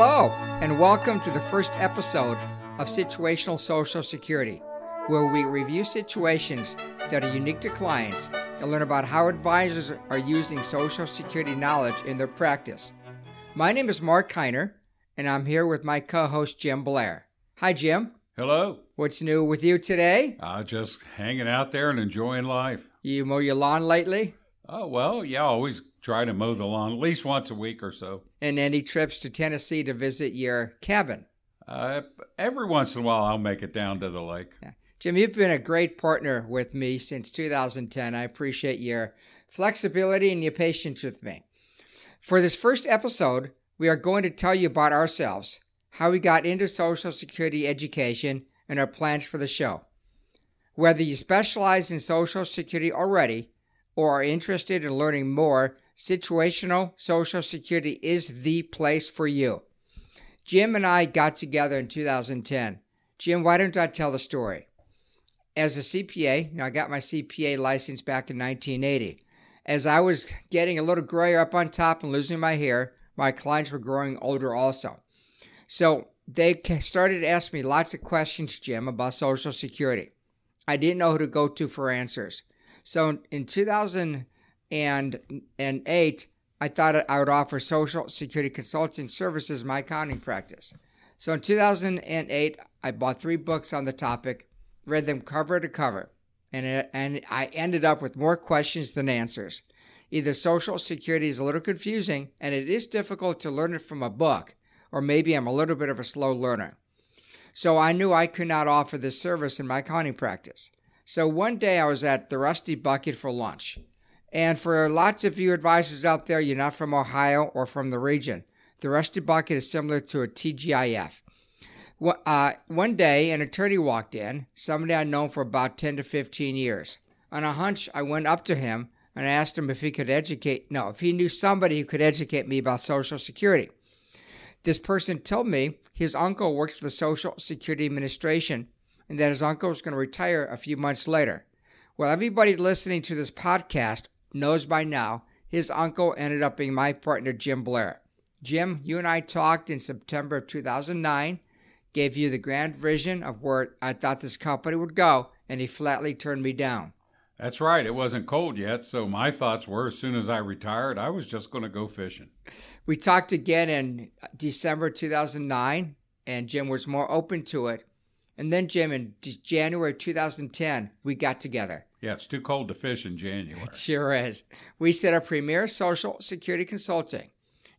Hello, and welcome to the first episode of Situational Social Security, where we review situations that are unique to clients and learn about how advisors are using Social Security knowledge in their practice. My name is Marc Kiner, and I'm here with my co host, Jim Blair. Hi, Jim. Hello. What's new with you today? Uh, just hanging out there and enjoying life. You mow your lawn lately? Oh, well, yeah, I always try to mow the lawn at least once a week or so. And any trips to Tennessee to visit your cabin? Uh, every once in a while, I'll make it down to the lake. Yeah. Jim, you've been a great partner with me since 2010. I appreciate your flexibility and your patience with me. For this first episode, we are going to tell you about ourselves, how we got into Social Security education, and our plans for the show. Whether you specialize in Social Security already or are interested in learning more, situational Social Security is the place for you. Jim and I got together in 2010. Jim, why don't I tell the story? As a CPA, know, I got my CPA license back in 1980. As I was getting a little grayer up on top and losing my hair, my clients were growing older also. So they started to ask me lots of questions, Jim, about Social Security. I didn't know who to go to for answers. So in 2008, I thought I would offer Social Security consulting services my accounting practice. So in 2008, I bought three books on the topic, read them cover to cover, and, it, and I ended up with more questions than answers. Either Social Security is a little confusing and it is difficult to learn it from a book, or maybe I'm a little bit of a slow learner. So I knew I could not offer this service in my accounting practice. So one day I was at the Rusty Bucket for lunch. And for lots of you advisors out there, you're not from Ohio or from the region. The Rusty Bucket is similar to a TGIF. Uh, one day, an attorney walked in, somebody I'd known for about 10 to 15 years. On a hunch, I went up to him and I asked him if he could educate, no, if he knew somebody who could educate me about Social Security. This person told me his uncle works for the Social Security Administration and that his uncle was going to retire a few months later. Well, everybody listening to this podcast knows by now his uncle ended up being my partner, Jim Blair. Jim, you and I talked in September of 2009, gave you the grand vision of where I thought this company would go, and he flatly turned me down. That's right. It wasn't cold yet, so my thoughts were as soon as I retired, I was just going to go fishing. We talked again in December 2009, and Jim was more open to it. And then, Jim, in January 2010, we got together. Yeah, it's too cold to fish in January. It sure is. We set up Premier Social Security Consulting.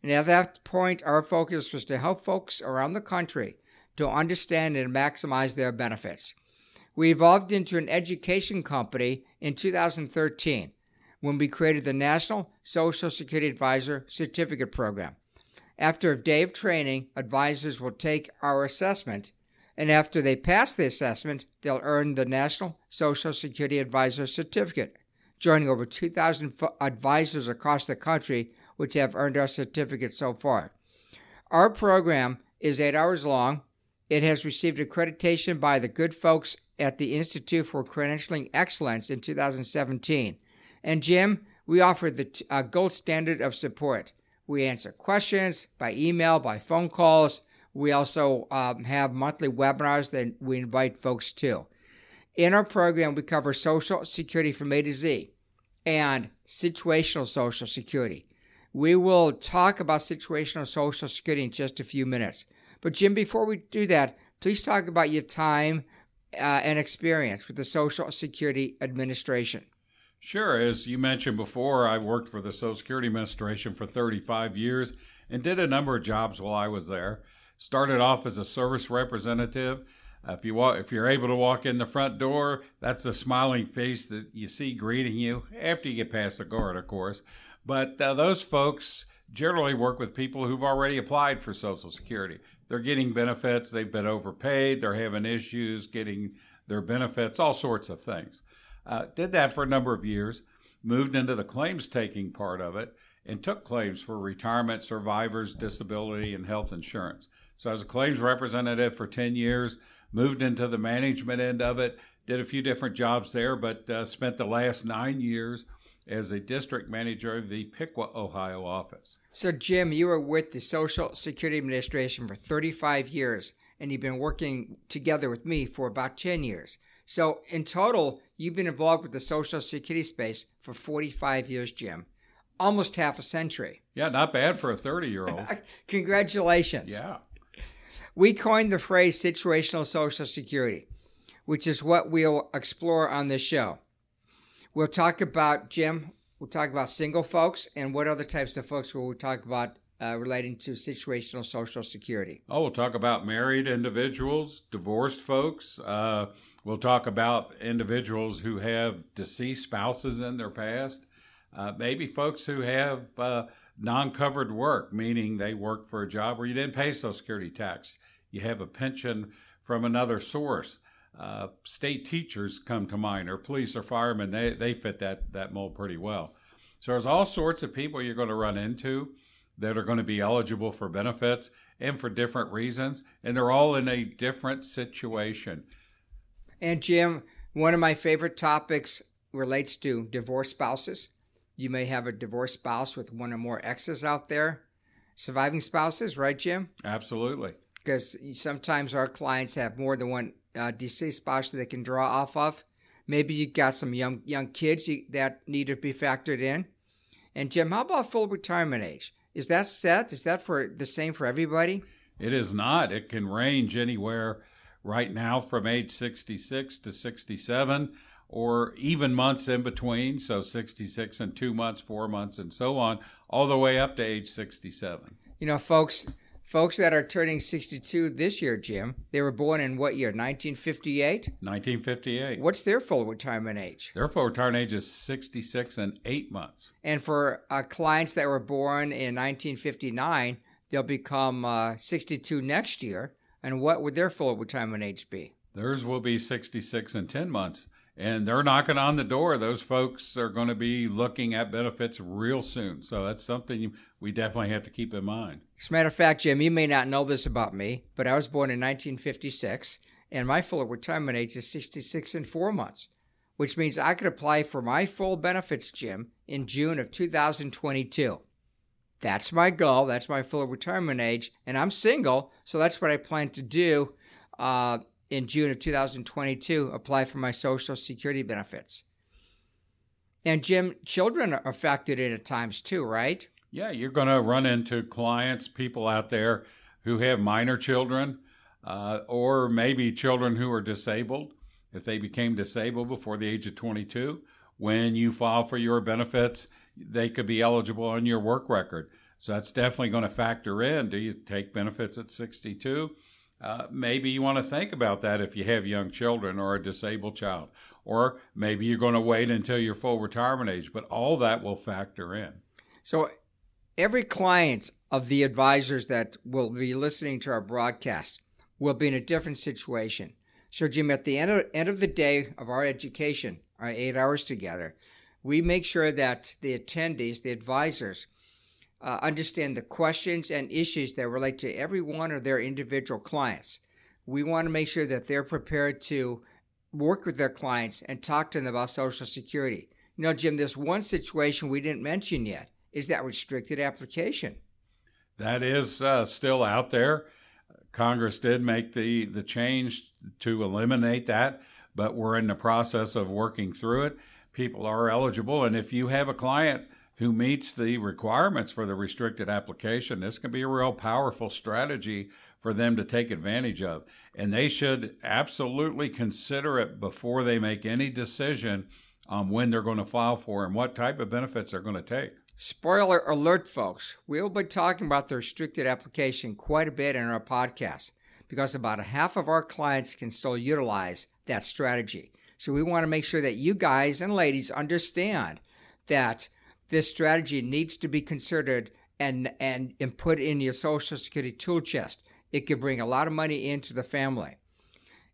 And at that point, our focus was to help folks around the country to understand and maximize their benefits. We evolved into an education company in 2013 when we created the National Social Security Advisor Certificate Program. After a day of training, advisors will take our assessment and after they pass the assessment, they'll earn the National Social Security Advisor Certificate, joining over 2,000 advisors across the country which have earned our certificate so far. Our program is eight hours long. It has received accreditation by the good folks at the Institute for Credentialing Excellence in 2017. And Jim, we offer the t- uh, gold standard of support. We answer questions by email, by phone calls, we also um, have monthly webinars that we invite folks to. In our program, we cover Social Security from A to Z and situational Social Security. We will talk about situational Social Security in just a few minutes. But, Jim, before we do that, please talk about your time uh, and experience with the Social Security Administration. Sure. As you mentioned before, I worked for the Social Security Administration for 35 years and did a number of jobs while I was there. Started off as a service representative. Uh, if you walk, if you're able to walk in the front door, that's the smiling face that you see greeting you after you get past the guard, of course. But uh, those folks generally work with people who've already applied for Social Security. They're getting benefits, they've been overpaid, they're having issues getting their benefits, all sorts of things. Uh, did that for a number of years, moved into the claims taking part of it, and took claims for retirement, survivors, disability, and health insurance. So I was a claims representative for 10 years, moved into the management end of it, did a few different jobs there, but uh, spent the last nine years as a district manager of the Piqua, Ohio office. So, Jim, you were with the Social Security Administration for 35 years, and you've been working together with me for about 10 years. So, in total, you've been involved with the Social Security space for 45 years, Jim. Almost half a century. Yeah, not bad for a 30 year old. Congratulations. Yeah. We coined the phrase situational Social Security, which is what we'll explore on this show. We'll talk about, Jim, we'll talk about single folks and what other types of folks will we talk about uh, relating to situational Social Security. Oh, we'll talk about married individuals, divorced folks. Uh, we'll talk about individuals who have deceased spouses in their past. Uh, maybe folks who have uh, non covered work, meaning they work for a job where you didn't pay Social Security tax. You have a pension from another source. Uh, state teachers come to mind, or police or firemen. They, they fit that, that mold pretty well. So there's all sorts of people you're going to run into that are going to be eligible for benefits and for different reasons, and they're all in a different situation. And Jim, one of my favorite topics relates to divorced spouses. You may have a divorced spouse with one or more exes out there. Surviving spouses, right, Jim? Absolutely. Because sometimes our clients have more than one uh, deceased spouse that they can draw off of. Maybe you got some young young kids that need to be factored in. And Jim, how about full retirement age? Is that set? Is that for the same for everybody? It is not. It can range anywhere right now from age 66 to 67 or even months in between, so 66 and 2 months, 4 months and so on, all the way up to age 67. You know, folks, folks that are turning 62 this year, Jim, they were born in what year? 1958? 1958. What's their full retirement age? Their full retirement age is 66 and 8 months. And for uh, clients that were born in 1959, they'll become uh, 62 next year. And what would their full retirement age be? Theirs will be 66 and 10 months and they're knocking on the door. Those folks are going to be looking at benefits real soon. So that's something we definitely have to keep in mind. As a matter of fact, Jim, you may not know this about me, but I was born in 1956, and my full retirement age is 66 and four months, which means I could apply for my full benefits, Jim, in June of 2022. That's my goal. That's my full retirement age, and I'm single, so that's what I plan to do. Uh, in June of 2022 apply for my Social Security benefits. And Jim, children are affected in at times too, right? Yeah, you're going to run into clients, people out there who have minor children, uh, or maybe children who are disabled. If they became disabled before the age of 22, when you file for your benefits, they could be eligible on your work record. So that's definitely going to factor in. Do you take benefits at 62? Uh, maybe you want to think about that if you have young children or a disabled child. Or maybe you're going to wait until your full retirement age, but all that will factor in. So, every client of the advisors that will be listening to our broadcast will be in a different situation. So, Jim, at the end of, end of the day of our education, our eight hours together, we make sure that the attendees, the advisors, uh, understand the questions and issues that relate to every one of their individual clients. We want to make sure that they're prepared to work with their clients and talk to them about Social Security. You know, Jim, there's one situation we didn't mention yet is that restricted application. That is uh, still out there. Congress did make the, the change to eliminate that, but we're in the process of working through it. People are eligible, and if you have a client who meets the requirements for the restricted application, this can be a real powerful strategy for them to take advantage of. And they should absolutely consider it before they make any decision on when they're going to file for and what type of benefits they're going to take. Spoiler alert, folks. We'll be talking about the restricted application quite a bit in our podcast because about half of our clients can still utilize that strategy. So we want to make sure that you guys and ladies understand that this strategy needs to be considered and, and, and put in your Social Security tool chest. It could bring a lot of money into the family.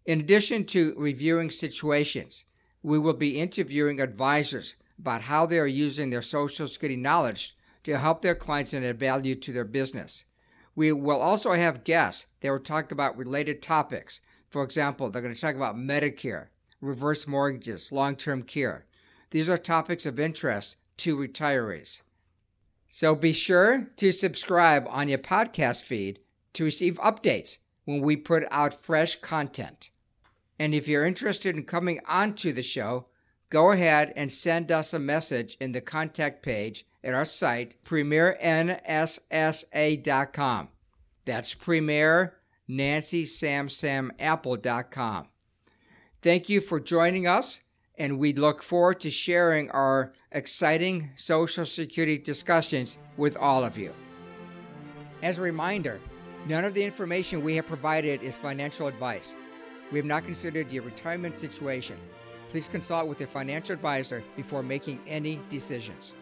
In addition to reviewing situations, we will be interviewing advisors about how they are using their Social Security knowledge to help their clients and add value to their business. We will also have guests that will talk about related topics. For example, they're going to talk about Medicare, reverse mortgages, long term care. These are topics of interest to retirees. So be sure to subscribe on your podcast feed to receive updates when we put out fresh content. And if you're interested in coming onto the show, go ahead and send us a message in the contact page at our site, premiernssa.com. That's premier Nancy Sam Sam Apple.com. Thank you for joining us, and we look forward to sharing our exciting Social Security discussions with all of you. As a reminder, none of the information we have provided is financial advice. We have not considered your retirement situation. Please consult with a financial advisor before making any decisions.